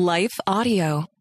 Life Audio.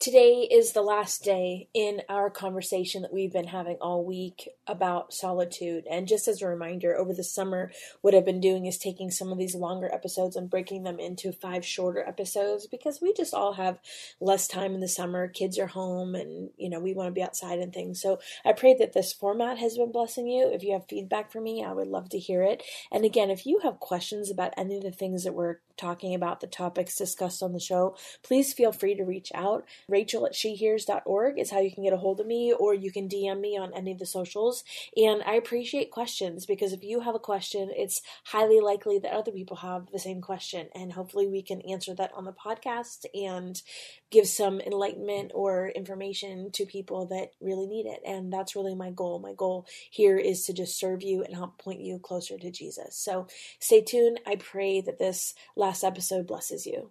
Today is the last day in our conversation that we've been having all week about solitude. And just as a reminder, over the summer, what I've been doing is taking some of these longer episodes and breaking them into five shorter episodes because we just all have less time in the summer. Kids are home and, you know, we want to be outside and things. So I pray that this format has been blessing you. If you have feedback for me, I would love to hear it. And again, if you have questions about any of the things that we're talking about, the topics discussed on the show, please feel free to reach out. Rachael at shehears.org is how you can get a hold of me, or you can DM me on any of the socials. And I appreciate questions because if you have a question, it's highly likely that other people have the same question. And hopefully, we can answer that on the podcast and give some enlightenment or information to people that really need it. And that's really my goal. My goal here is to just serve you and help point you closer to Jesus. So stay tuned. I pray that this last episode blesses you.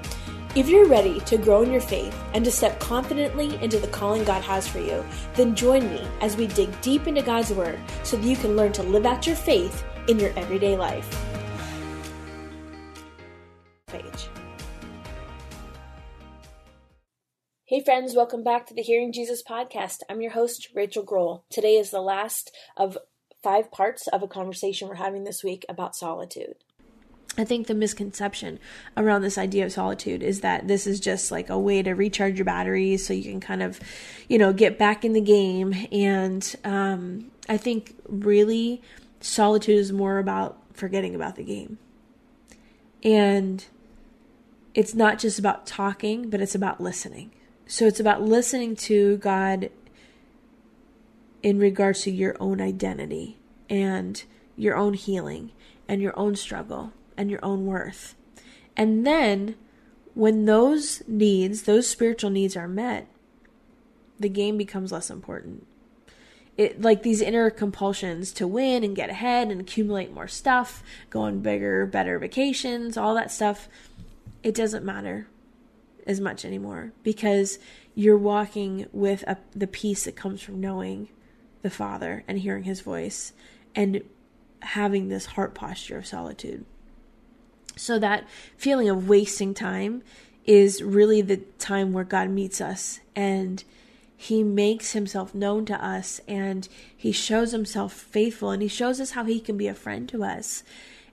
If you're ready to grow in your faith and to step confidently into the calling God has for you, then join me as we dig deep into God's Word so that you can learn to live out your faith in your everyday life. Hey, friends, welcome back to the Hearing Jesus podcast. I'm your host, Rachael Groll. Today is the last of five parts of a conversation we're having this week about solitude. I think the misconception around this idea of solitude is that this is just like a way to recharge your batteries so you can kind of, you know, get back in the game. And um, I think really solitude is more about forgetting about the game. And it's not just about talking, but it's about listening. So it's about listening to God in regards to your own identity and your own healing and your own struggle and your own worth. And then when those needs, those spiritual needs are met, the game becomes less important. It like these inner compulsions to win and get ahead and accumulate more stuff, go on bigger, better vacations, all that stuff, it doesn't matter as much anymore because you're walking with a, the peace that comes from knowing the Father and hearing His voice and having this heart posture of solitude. So that feeling of wasting time is really the time where God meets us and he makes himself known to us and he shows himself faithful and he shows us how he can be a friend to us.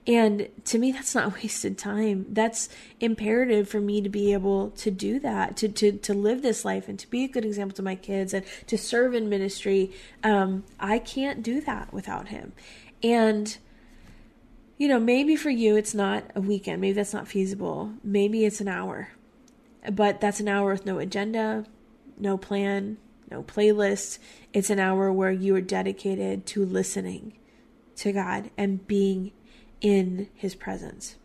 And to me, that's not wasted time. That's imperative for me to be able to do that, to, to, to live this life and to be a good example to my kids and to serve in ministry. Um, I can't do that without him. And you know, maybe for you it's not a weekend, maybe that's not feasible. Maybe it's an hour. But that's an hour with no agenda, no plan, no playlist. It's an hour where you are dedicated to listening to God and being in His presence.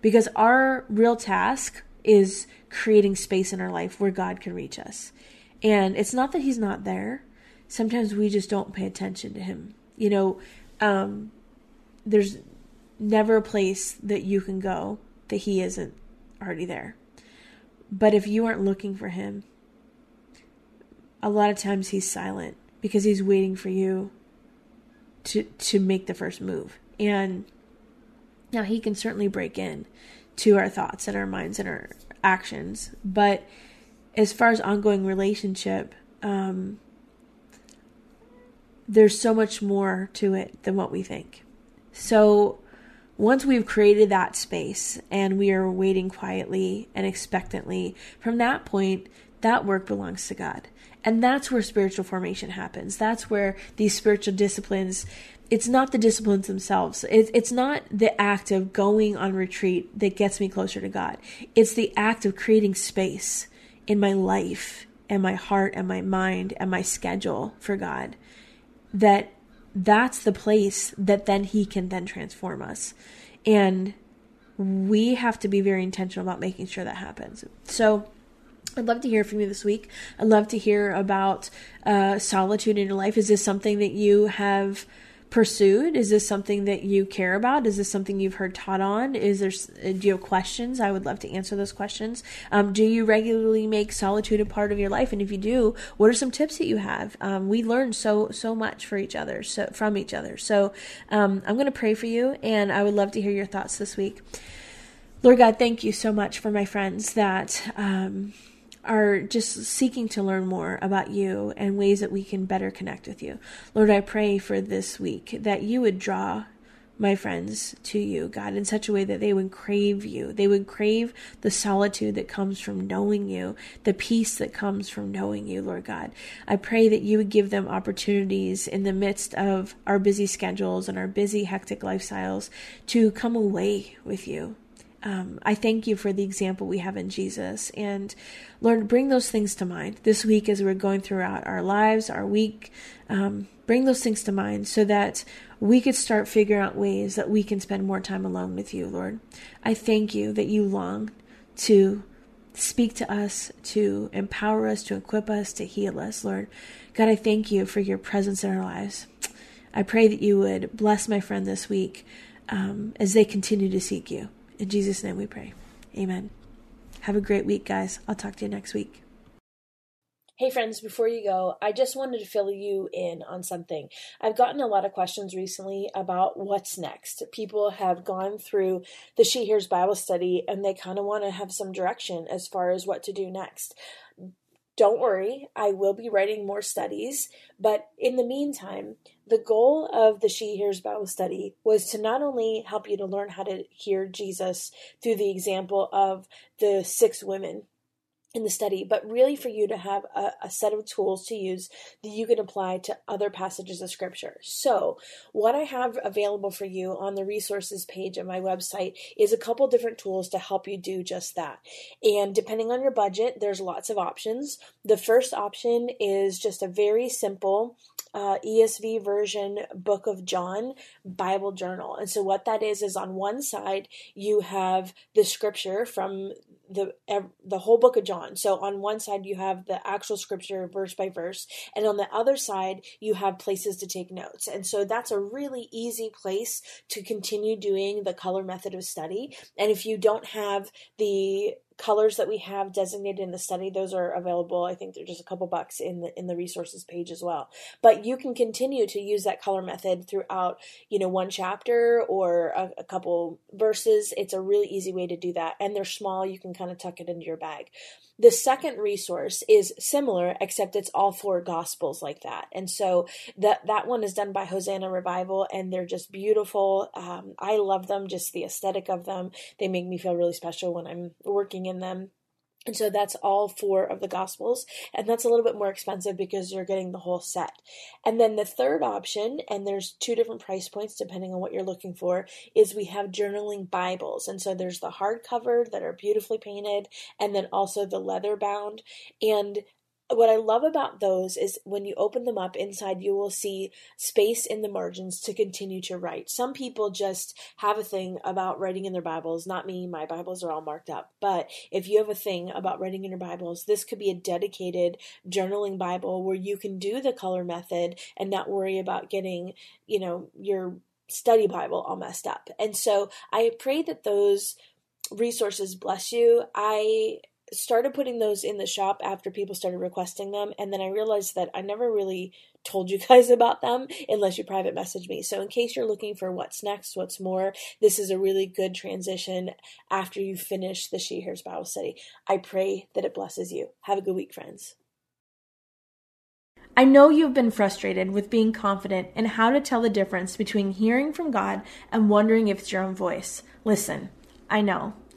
Because our real task is creating space in our life where God can reach us. And it's not that He's not there, sometimes we just don't pay attention to Him. You know, um, there's never a place that you can go that he isn't already there. But if you aren't looking for him, a lot of times he's silent because he's waiting for you to to make the first move. And now he can certainly break in to our thoughts and our minds and our actions, but as far as ongoing relationship, um, there's so much more to it than what we think. So once we've created that space and we are waiting quietly and expectantly, from that point, that work belongs to God. And that's where spiritual formation happens. That's where these spiritual disciplines it's not the disciplines themselves. It, it's not the act of going on retreat that gets me closer to God. It's the act of creating space in my life and my heart and my mind and my schedule for God. That that's the place that then He can then transform us. And we have to be very intentional about making sure that happens. So, I'd love to hear from you this week. I'd love to hear about uh, solitude in your life. Is this something that you have pursued? Is this something that you care about? Is this something you've heard taught on? Is there uh, do you have questions? I would love to answer those questions. Um, do you regularly make solitude a part of your life? And if you do, what are some tips that you have? Um, we learn so so much for each other, so from each other. So um, I'm going to pray for you, and I would love to hear your thoughts this week. Lord God, thank you so much for my friends that um, are just seeking to learn more about you and ways that we can better connect with you. Lord, I pray for this week that you would draw my friends to you, God, in such a way that they would crave you. They would crave the solitude that comes from knowing you, the peace that comes from knowing you, Lord God. I pray that you would give them opportunities in the midst of our busy schedules and our busy, hectic lifestyles to come away with you, um, I thank you for the example we have in Jesus. And Lord, bring those things to mind this week as we're going throughout our lives, our week. Um, bring those things to mind so that we could start figuring out ways that we can spend more time alone with you, Lord. I thank you that you long to speak to us, to empower us, to equip us, to heal us, Lord. God, I thank you for your presence in our lives. I pray that you would bless my friend this week um, as they continue to seek you. In Jesus' name we pray. Amen. Have a great week, guys. I'll talk to you next week. Hey, friends, before you go, I just wanted to fill you in on something. I've gotten a lot of questions recently about what's next. People have gone through the She Hears Bible study and they kind of want to have some direction as far as what to do next. Don't worry, I will be writing more studies, but in the meantime, the goal of the She Hears Bible study was to not only help you to learn how to hear Jesus through the example of the six women in the study, but really for you to have a, a, set of tools to use that you can apply to other passages of scripture. So, what I have available for you on the resources page of my website is a couple different tools to help you do just that. And depending on your budget, there's lots of options. The first option is just a very simple uh, ESV version Book of John Bible journal. And so, what that is, is on one side, you have the scripture from the the whole book of John. So on one side you have the actual scripture verse by verse, and on the other side you have places to take notes. And so that's a really easy place to continue doing the color method of study. And if you don't have the colors that we have designated in the study those are available i think they're just a couple bucks in the in the resources page as well but you can continue to use that color method throughout you know one chapter or a, a couple verses it's a really easy way to do that and they're small you can kind of tuck it into your bag the second resource is similar, except it's all four gospels like that. And so that that one is done by Hosanna Revival, and they're just beautiful. Um, I love them, just the aesthetic of them. They make me feel really special when I'm working in them. And so that's all four of the Gospels. And that's a little bit more expensive because you're getting the whole set. And then the third option, and there's two different price points depending on what you're looking for, is we have journaling Bibles. And so there's the hardcover that are beautifully painted, and then also the leather bound. And what I love about those is when you open them up inside, you will see space in the margins to continue to write. Some people just have a thing about writing in their Bibles. Not me, my Bibles are all marked up. But if you have a thing about writing in your Bibles, this could be a dedicated journaling Bible where you can do the color method and not worry about getting, you know, your study Bible all messed up. And so I pray that those resources bless you. I started putting those in the shop after people started requesting them and then i realized that i never really told you guys about them unless you private message me so in case you're looking for what's next what's more this is a really good transition after you finish the she hears bible study i pray that it blesses you have a good week friends I know you've been frustrated with being confident in how to tell the difference between hearing from God and wondering if it's your own voice. Listen, I know.